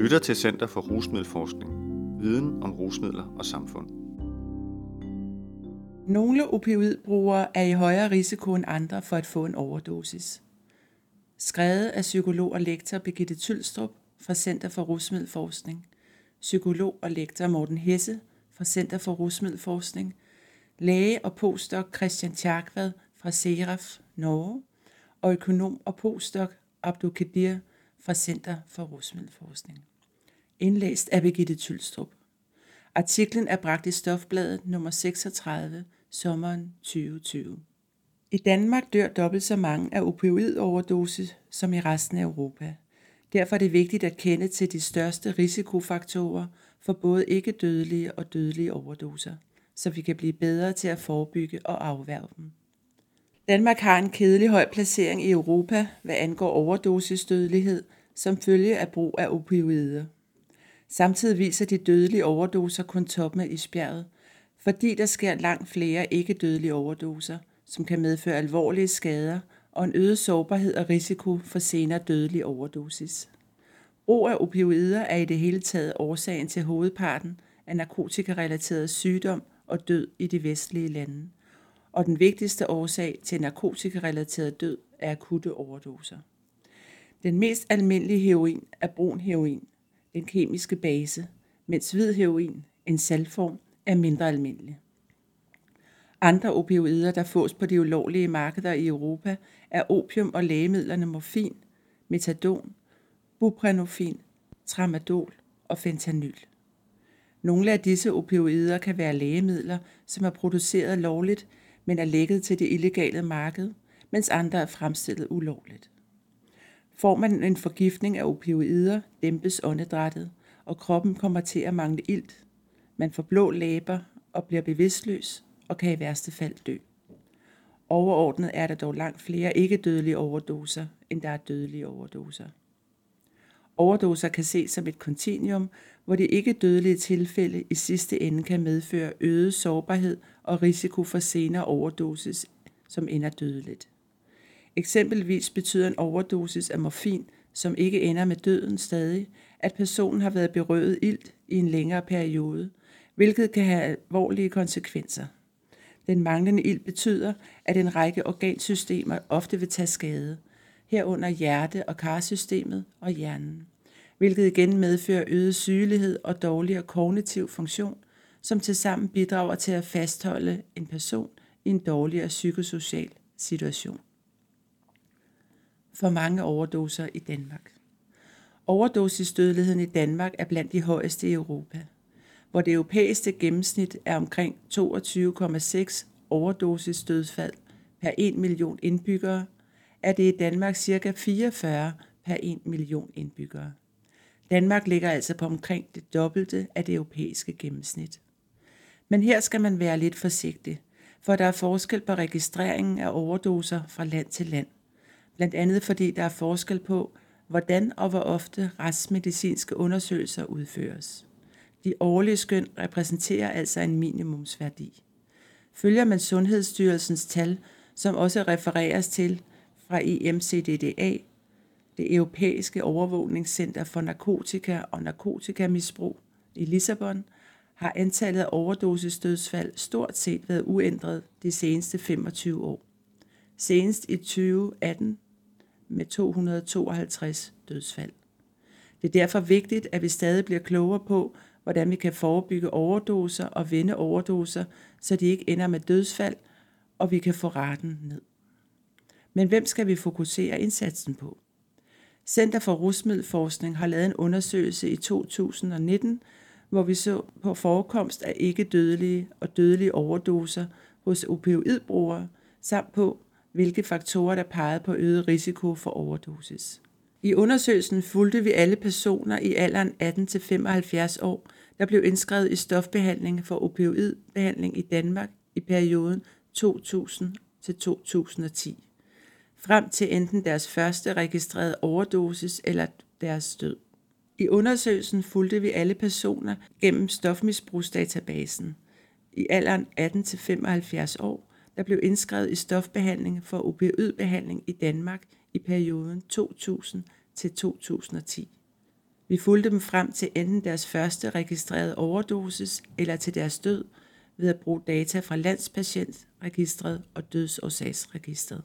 lytter til Center for Rusmiddelforskning. Viden om rusmidler og samfund. Nogle opioidbrugere er i højere risiko end andre for at få en overdosis. Skrevet af psykolog og lektor Birgitte Tylstrup fra Center for Rusmiddelforskning, psykolog og lektor Morten Hesse fra Center for Rusmiddelforskning, læge og postdoc Christian Tjarkvad fra Seraf, Norge, og økonom og postdoc Abdul Kadir fra Center for Rusmiddelforskning. Indlæst af Birgitte Tylstrup. Artiklen er bragt i Stofbladet nummer 36, sommeren 2020. I Danmark dør dobbelt så mange af opioidoverdosis som i resten af Europa. Derfor er det vigtigt at kende til de største risikofaktorer for både ikke dødelige og dødelige overdoser, så vi kan blive bedre til at forebygge og afværge dem. Danmark har en kedelig høj placering i Europa, hvad angår overdosisdødelighed, som følge af brug af opioider. Samtidig viser de dødelige overdoser kun toppen af isbjerget, fordi der sker langt flere ikke-dødelige overdoser, som kan medføre alvorlige skader og en øget sårbarhed og risiko for senere dødelig overdosis. Brug af opioider er i det hele taget årsagen til hovedparten af narkotikarelateret sygdom og død i de vestlige lande og den vigtigste årsag til narkotikarelateret død er akutte overdoser. Den mest almindelige heroin er brun heroin, den kemiske base, mens hvid heroin, en saltform, er mindre almindelig. Andre opioider, der fås på de ulovlige markeder i Europa, er opium og lægemidlerne morfin, metadon, buprenorfin, tramadol og fentanyl. Nogle af disse opioider kan være lægemidler, som er produceret lovligt, men er lækket til det illegale marked, mens andre er fremstillet ulovligt. Får man en forgiftning af opioider, dæmpes åndedrættet, og kroppen kommer til at mangle ilt. Man får blå læber og bliver bevidstløs og kan i værste fald dø. Overordnet er der dog langt flere ikke-dødelige overdoser, end der er dødelige overdoser. Overdoser kan ses som et kontinuum, hvor de ikke dødelige tilfælde i sidste ende kan medføre øget sårbarhed og risiko for senere overdosis, som ender dødeligt. Eksempelvis betyder en overdosis af morfin, som ikke ender med døden stadig, at personen har været berøvet ilt i en længere periode, hvilket kan have alvorlige konsekvenser. Den manglende ilt betyder, at en række organsystemer ofte vil tage skade, herunder hjerte- og karsystemet og hjernen hvilket igen medfører øget sygelighed og dårligere kognitiv funktion, som tilsammen bidrager til at fastholde en person i en dårligere psykosocial situation. For mange overdoser i Danmark. Overdosisdødeligheden i Danmark er blandt de højeste i Europa, hvor det europæiske gennemsnit er omkring 22,6 overdosisdødsfald per 1 million indbyggere, er det i Danmark ca. 44 per 1 million indbyggere. Danmark ligger altså på omkring det dobbelte af det europæiske gennemsnit. Men her skal man være lidt forsigtig, for der er forskel på registreringen af overdoser fra land til land. Blandt andet fordi der er forskel på, hvordan og hvor ofte retsmedicinske undersøgelser udføres. De årlige skøn repræsenterer altså en minimumsværdi. Følger man Sundhedsstyrelsens tal, som også refereres til fra EMCDDA, det europæiske overvågningscenter for narkotika og narkotikamisbrug i Lissabon, har antallet af overdosisdødsfald stort set været uændret de seneste 25 år. Senest i 2018 med 252 dødsfald. Det er derfor vigtigt, at vi stadig bliver klogere på, hvordan vi kan forebygge overdoser og vende overdoser, så de ikke ender med dødsfald, og vi kan få raten ned. Men hvem skal vi fokusere indsatsen på? Center for Rusmiddelforskning har lavet en undersøgelse i 2019, hvor vi så på forekomst af ikke-dødelige og dødelige overdoser hos opioidbrugere, samt på, hvilke faktorer der pegede på øget risiko for overdosis. I undersøgelsen fulgte vi alle personer i alderen 18-75 år, der blev indskrevet i stofbehandling for opioidbehandling i Danmark i perioden 2000 til 2010 frem til enten deres første registrerede overdosis eller deres død. I undersøgelsen fulgte vi alle personer gennem stofmisbrugsdatabasen i alderen 18-75 år, der blev indskrevet i stofbehandling for opioidbehandling i Danmark i perioden 2000 til 2010. Vi fulgte dem frem til enten deres første registrerede overdosis eller til deres død ved at bruge data fra landspatientregistret og dødsårsagsregistret.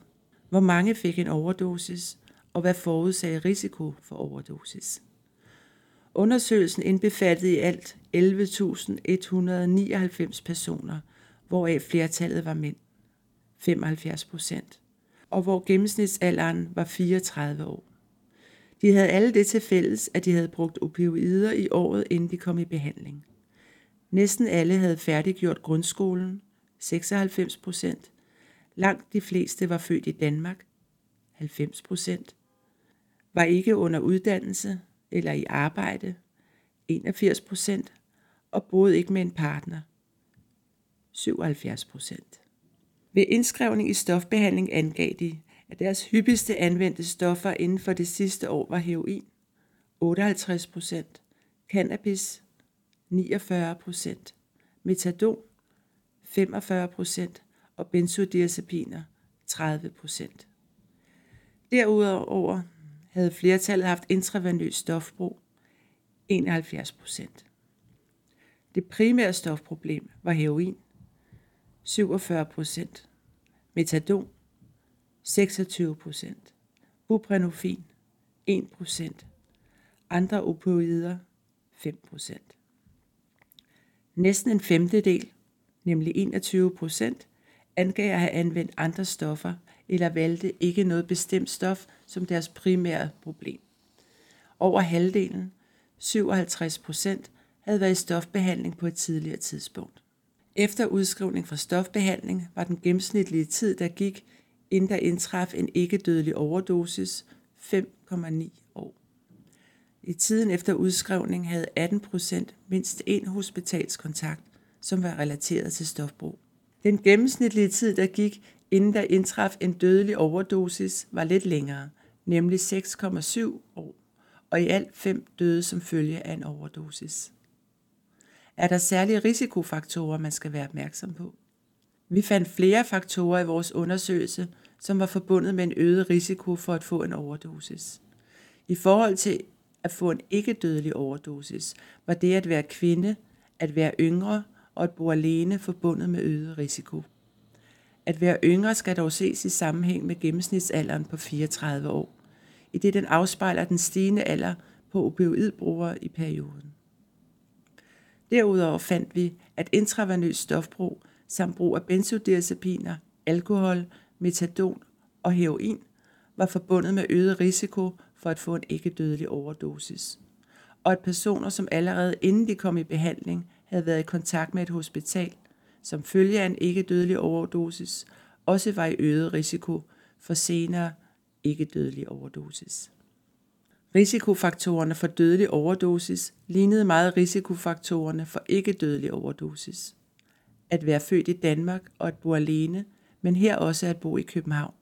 Hvor mange fik en overdosis, og hvad forudsagde risiko for overdosis? Undersøgelsen indbefattede i alt 11.199 personer, hvoraf flertallet var mænd, 75 procent, og hvor gennemsnitsalderen var 34 år. De havde alle det til fælles, at de havde brugt opioider i året, inden de kom i behandling. Næsten alle havde færdiggjort grundskolen, 96 procent. Langt de fleste var født i Danmark, 90 procent. Var ikke under uddannelse eller i arbejde, 81 procent. Og boede ikke med en partner, 77 procent. Ved indskrivning i stofbehandling angav de, at deres hyppigste anvendte stoffer inden for det sidste år var heroin, 58 procent, cannabis, 49 procent, metadon, 45 procent. Og benzodiazepiner, 30 procent. Derudover havde flertallet haft intravenøs stofbrug, 71 procent. Det primære stofproblem var heroin, 47 procent, metadon, 26 procent, buprenorfin, 1 procent, andre opioider, 5 procent. Næsten en femtedel, nemlig 21 procent, angav at have anvendt andre stoffer eller valgte ikke noget bestemt stof som deres primære problem. Over halvdelen, 57 procent, havde været i stofbehandling på et tidligere tidspunkt. Efter udskrivning fra stofbehandling var den gennemsnitlige tid, der gik, inden der indtraf en ikke-dødelig overdosis, 5,9 år. I tiden efter udskrivning havde 18 procent mindst en hospitalskontakt, som var relateret til stofbrug. Den gennemsnitlige tid, der gik, inden der indtraf en dødelig overdosis, var lidt længere, nemlig 6,7 år, og i alt fem døde som følge af en overdosis. Er der særlige risikofaktorer, man skal være opmærksom på? Vi fandt flere faktorer i vores undersøgelse, som var forbundet med en øget risiko for at få en overdosis. I forhold til at få en ikke-dødelig overdosis, var det at være kvinde, at være yngre og at bo alene forbundet med øget risiko. At være yngre skal dog ses i sammenhæng med gennemsnitsalderen på 34 år, i det den afspejler den stigende alder på opioidbrugere i perioden. Derudover fandt vi, at intravenøs stofbrug samt brug af benzodiazepiner, alkohol, metadon og heroin var forbundet med øget risiko for at få en ikke-dødelig overdosis. Og at personer, som allerede inden de kom i behandling, havde været i kontakt med et hospital, som følge af en ikke-dødelig overdosis, også var i øget risiko for senere ikke-dødelig overdosis. Risikofaktorerne for dødelig overdosis lignede meget risikofaktorerne for ikke-dødelig overdosis. At være født i Danmark og at bo alene, men her også at bo i København.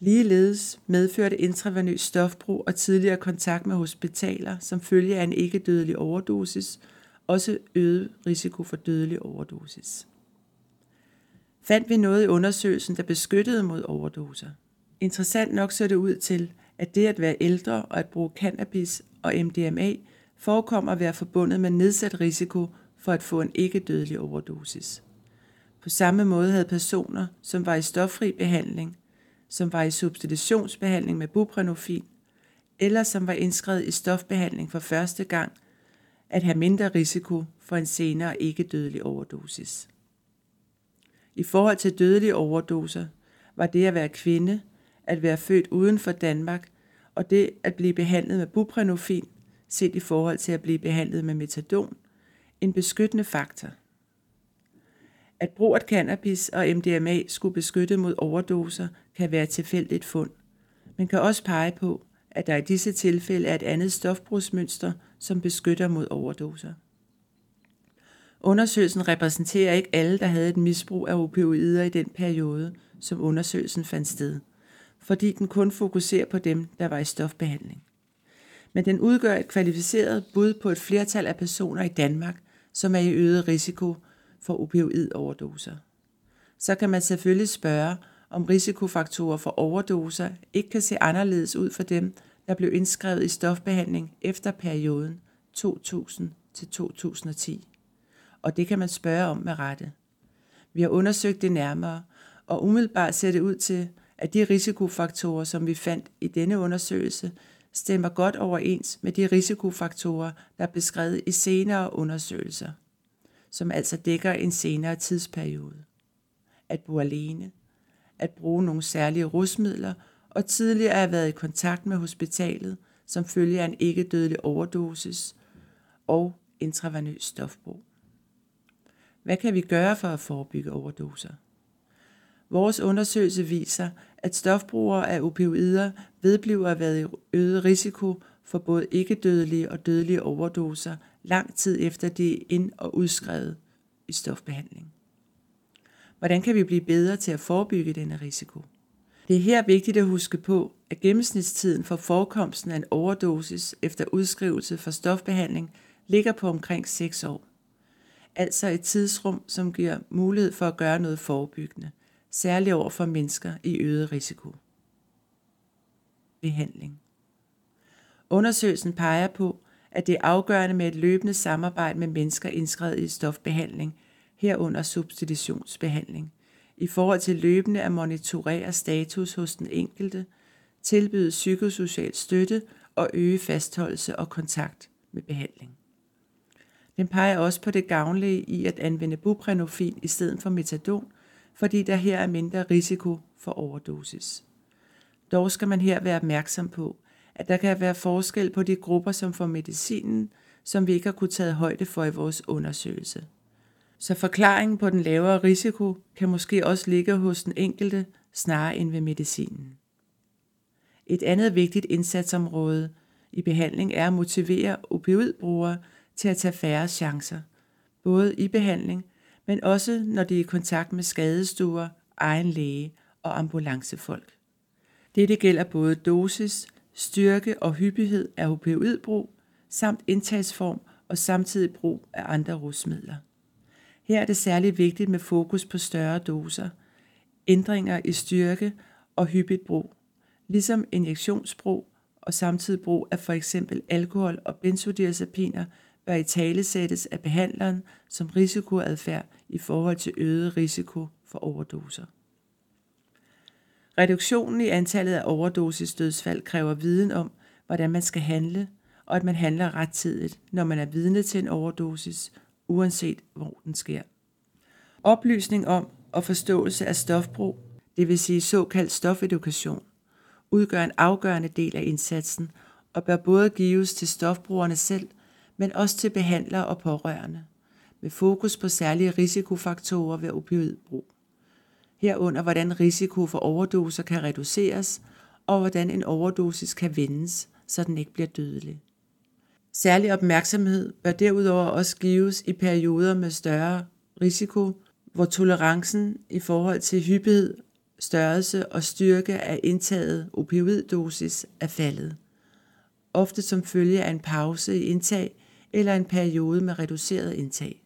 Ligeledes medførte intravenøs stofbrug og tidligere kontakt med hospitaler som følge af en ikke-dødelig overdosis også øget risiko for dødelig overdosis. Fandt vi noget i undersøgelsen, der beskyttede mod overdoser? Interessant nok så det ud til, at det at være ældre og at bruge cannabis og MDMA forekommer at være forbundet med nedsat risiko for at få en ikke-dødelig overdosis. På samme måde havde personer, som var i stoffri behandling, som var i substitutionsbehandling med buprenorfin, eller som var indskrevet i stofbehandling for første gang, at have mindre risiko for en senere ikke-dødelig overdosis. I forhold til dødelige overdoser var det at være kvinde, at være født uden for Danmark, og det at blive behandlet med buprenorfin, set i forhold til at blive behandlet med metadon, en beskyttende faktor. At brug af cannabis og MDMA skulle beskytte mod overdoser, kan være tilfældigt fund, men kan også pege på, at der i disse tilfælde er et andet stofbrugsmønster, som beskytter mod overdoser. Undersøgelsen repræsenterer ikke alle, der havde et misbrug af opioider i den periode, som undersøgelsen fandt sted, fordi den kun fokuserer på dem, der var i stofbehandling. Men den udgør et kvalificeret bud på et flertal af personer i Danmark, som er i øget risiko for opioidoverdoser. Så kan man selvfølgelig spørge, om risikofaktorer for overdoser ikke kan se anderledes ud for dem, der blev indskrevet i stofbehandling efter perioden 2000 til 2010. Og det kan man spørge om med rette. Vi har undersøgt det nærmere, og umiddelbart ser det ud til, at de risikofaktorer, som vi fandt i denne undersøgelse, stemmer godt overens med de risikofaktorer, der er beskrevet i senere undersøgelser, som altså dækker en senere tidsperiode. At bo alene, at bruge nogle særlige rusmidler og tidligere have været i kontakt med hospitalet som følge af en ikke dødelig overdosis og intravenøs stofbrug. Hvad kan vi gøre for at forebygge overdoser? Vores undersøgelse viser, at stofbrugere af opioider vedbliver at være i øget risiko for både ikke-dødelige og dødelige overdoser lang tid efter de er ind- og udskrevet i stofbehandling. Hvordan kan vi blive bedre til at forebygge denne risiko? Det er her vigtigt at huske på, at gennemsnitstiden for forekomsten af en overdosis efter udskrivelse for stofbehandling ligger på omkring 6 år. Altså et tidsrum, som giver mulighed for at gøre noget forebyggende særligt over for mennesker i øget risiko. Behandling Undersøgelsen peger på, at det er afgørende med et løbende samarbejde med mennesker indskrevet i stofbehandling, herunder substitutionsbehandling, i forhold til løbende at monitorere status hos den enkelte, tilbyde psykosocial støtte og øge fastholdelse og kontakt med behandling. Den peger også på det gavnlige i at anvende buprenorfin i stedet for metadon fordi der her er mindre risiko for overdosis. Dog skal man her være opmærksom på, at der kan være forskel på de grupper, som får medicinen, som vi ikke har kunnet tage højde for i vores undersøgelse. Så forklaringen på den lavere risiko kan måske også ligge hos den enkelte snarere end ved medicinen. Et andet vigtigt indsatsområde i behandling er at motivere opioidbrugere til at tage færre chancer, både i behandling men også når de er i kontakt med skadestuer, egen læge og ambulancefolk. Dette gælder både dosis, styrke og hyppighed af opioidbrug, samt indtagsform og samtidig brug af andre rusmidler. Her er det særligt vigtigt med fokus på større doser, ændringer i styrke og hyppigt brug, ligesom injektionsbrug og samtidig brug af for eksempel alkohol og benzodiazepiner bør i tale sættes af behandleren som risikoadfærd i forhold til øget risiko for overdoser. Reduktionen i antallet af overdosisdødsfald kræver viden om, hvordan man skal handle, og at man handler rettidigt, når man er vidne til en overdosis, uanset hvor den sker. Oplysning om og forståelse af stofbrug, det vil sige såkaldt stofedukation, udgør en afgørende del af indsatsen og bør både gives til stofbrugerne selv, men også til behandlere og pårørende med fokus på særlige risikofaktorer ved opioidbrug. Herunder hvordan risiko for overdoser kan reduceres, og hvordan en overdosis kan vendes, så den ikke bliver dødelig. Særlig opmærksomhed bør derudover også gives i perioder med større risiko, hvor tolerancen i forhold til hyppighed, størrelse og styrke af indtaget opioiddosis er faldet. Ofte som følge af en pause i indtag eller en periode med reduceret indtag.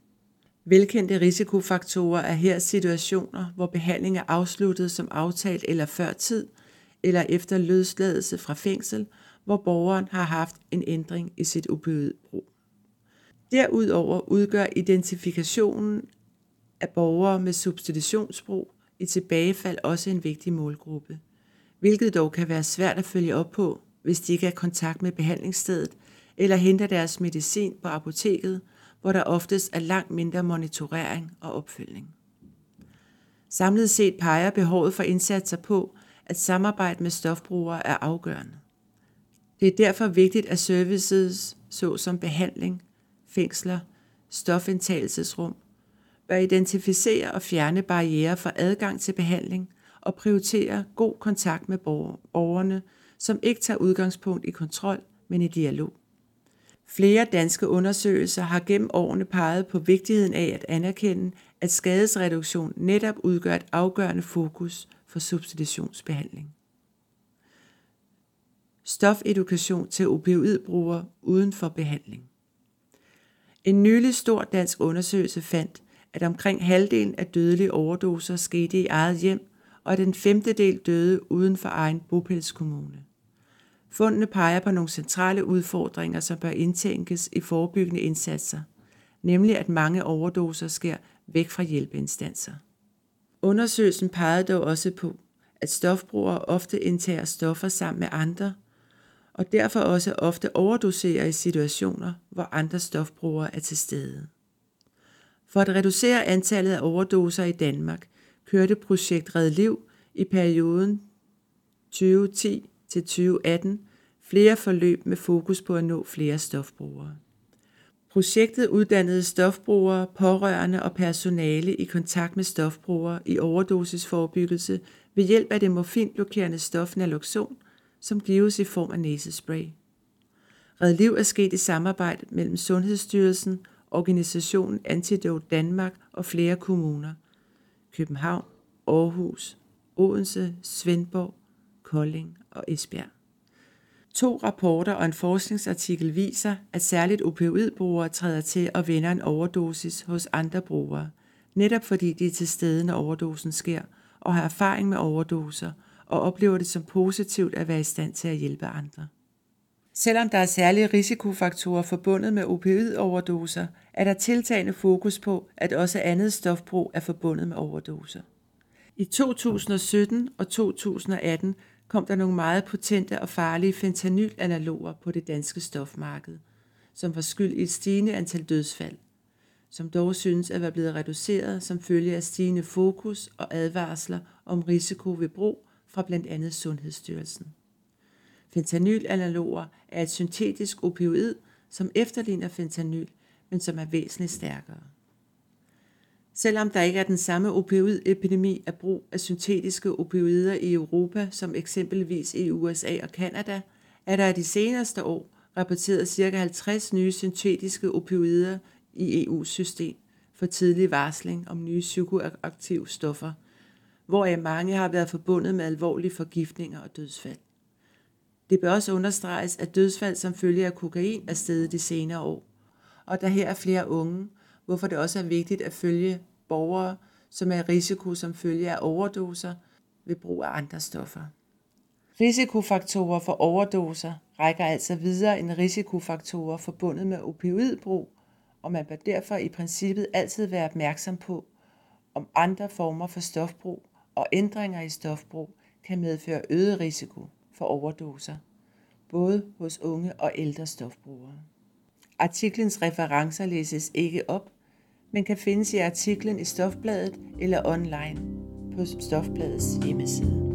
Velkendte risikofaktorer er her situationer, hvor behandling er afsluttet som aftalt eller før tid, eller efter løsladelse fra fængsel, hvor borgeren har haft en ændring i sit opioidbrug. Derudover udgør identifikationen af borgere med substitutionsbrug i tilbagefald også en vigtig målgruppe, hvilket dog kan være svært at følge op på, hvis de ikke er i kontakt med behandlingsstedet eller henter deres medicin på apoteket – hvor der oftest er langt mindre monitorering og opfølgning. Samlet set peger behovet for indsatser på, at samarbejde med stofbrugere er afgørende. Det er derfor vigtigt, at services såsom behandling, fængsler, stofindtagelsesrum, bør identificere og fjerne barriere for adgang til behandling og prioritere god kontakt med borgerne, som ikke tager udgangspunkt i kontrol, men i dialog. Flere danske undersøgelser har gennem årene peget på vigtigheden af at anerkende, at skadesreduktion netop udgør et afgørende fokus for substitutionsbehandling. Stofedukation til opioidbrugere uden for behandling. En nylig stor dansk undersøgelse fandt, at omkring halvdelen af dødelige overdoser skete i eget hjem, og at en femtedel døde uden for egen bopælskommune. Fundene peger på nogle centrale udfordringer, som bør indtænkes i forebyggende indsatser, nemlig at mange overdoser sker væk fra hjælpeinstanser. Undersøgelsen pegede dog også på, at stofbrugere ofte indtager stoffer sammen med andre, og derfor også ofte overdoserer i situationer, hvor andre stofbrugere er til stede. For at reducere antallet af overdoser i Danmark, kørte projekt Red Liv i perioden 2010 til 2018 flere forløb med fokus på at nå flere stofbrugere. Projektet uddannede stofbrugere, pårørende og personale i kontakt med stofbrugere i overdosisforebyggelse ved hjælp af det morfinblokerende stof naloxon, som gives i form af næsespray. Red Liv er sket i samarbejde mellem Sundhedsstyrelsen, organisationen Antidote Danmark og flere kommuner. København, Aarhus, Odense, Svendborg, Kolding og Esbjerg. To rapporter og en forskningsartikel viser, at særligt opioidbrugere træder til og vender en overdosis hos andre brugere, netop fordi de er til stede, når overdosen sker, og har erfaring med overdoser, og oplever det som positivt at være i stand til at hjælpe andre. Selvom der er særlige risikofaktorer forbundet med opioidoverdoser, er der tiltagende fokus på, at også andet stofbrug er forbundet med overdoser. I 2017 og 2018 kom der nogle meget potente og farlige fentanylanaloger på det danske stofmarked, som var skyld i et stigende antal dødsfald, som dog synes at være blevet reduceret som følge af stigende fokus og advarsler om risiko ved brug fra blandt andet Sundhedsstyrelsen. Fentanylanaloger er et syntetisk opioid, som efterligner fentanyl, men som er væsentligt stærkere. Selvom der ikke er den samme opioidepidemi af brug af syntetiske opioider i Europa som eksempelvis i USA og Kanada, er der i de seneste år rapporteret ca. 50 nye syntetiske opioider i EU's system for tidlig varsling om nye psykoaktive stoffer, hvoraf mange har været forbundet med alvorlige forgiftninger og dødsfald. Det bør også understreges, at dødsfald som følge af kokain er steget de senere år, og der her er flere unge, hvorfor det også er vigtigt at følge borgere, som er i risiko som følge af overdoser ved brug af andre stoffer. Risikofaktorer for overdoser rækker altså videre end risikofaktorer forbundet med opioidbrug, og man bør derfor i princippet altid være opmærksom på, om andre former for stofbrug og ændringer i stofbrug kan medføre øget risiko for overdoser, både hos unge og ældre stofbrugere. Artiklens referencer læses ikke op, men kan findes i artiklen i Stofbladet eller online på Stofbladets hjemmeside.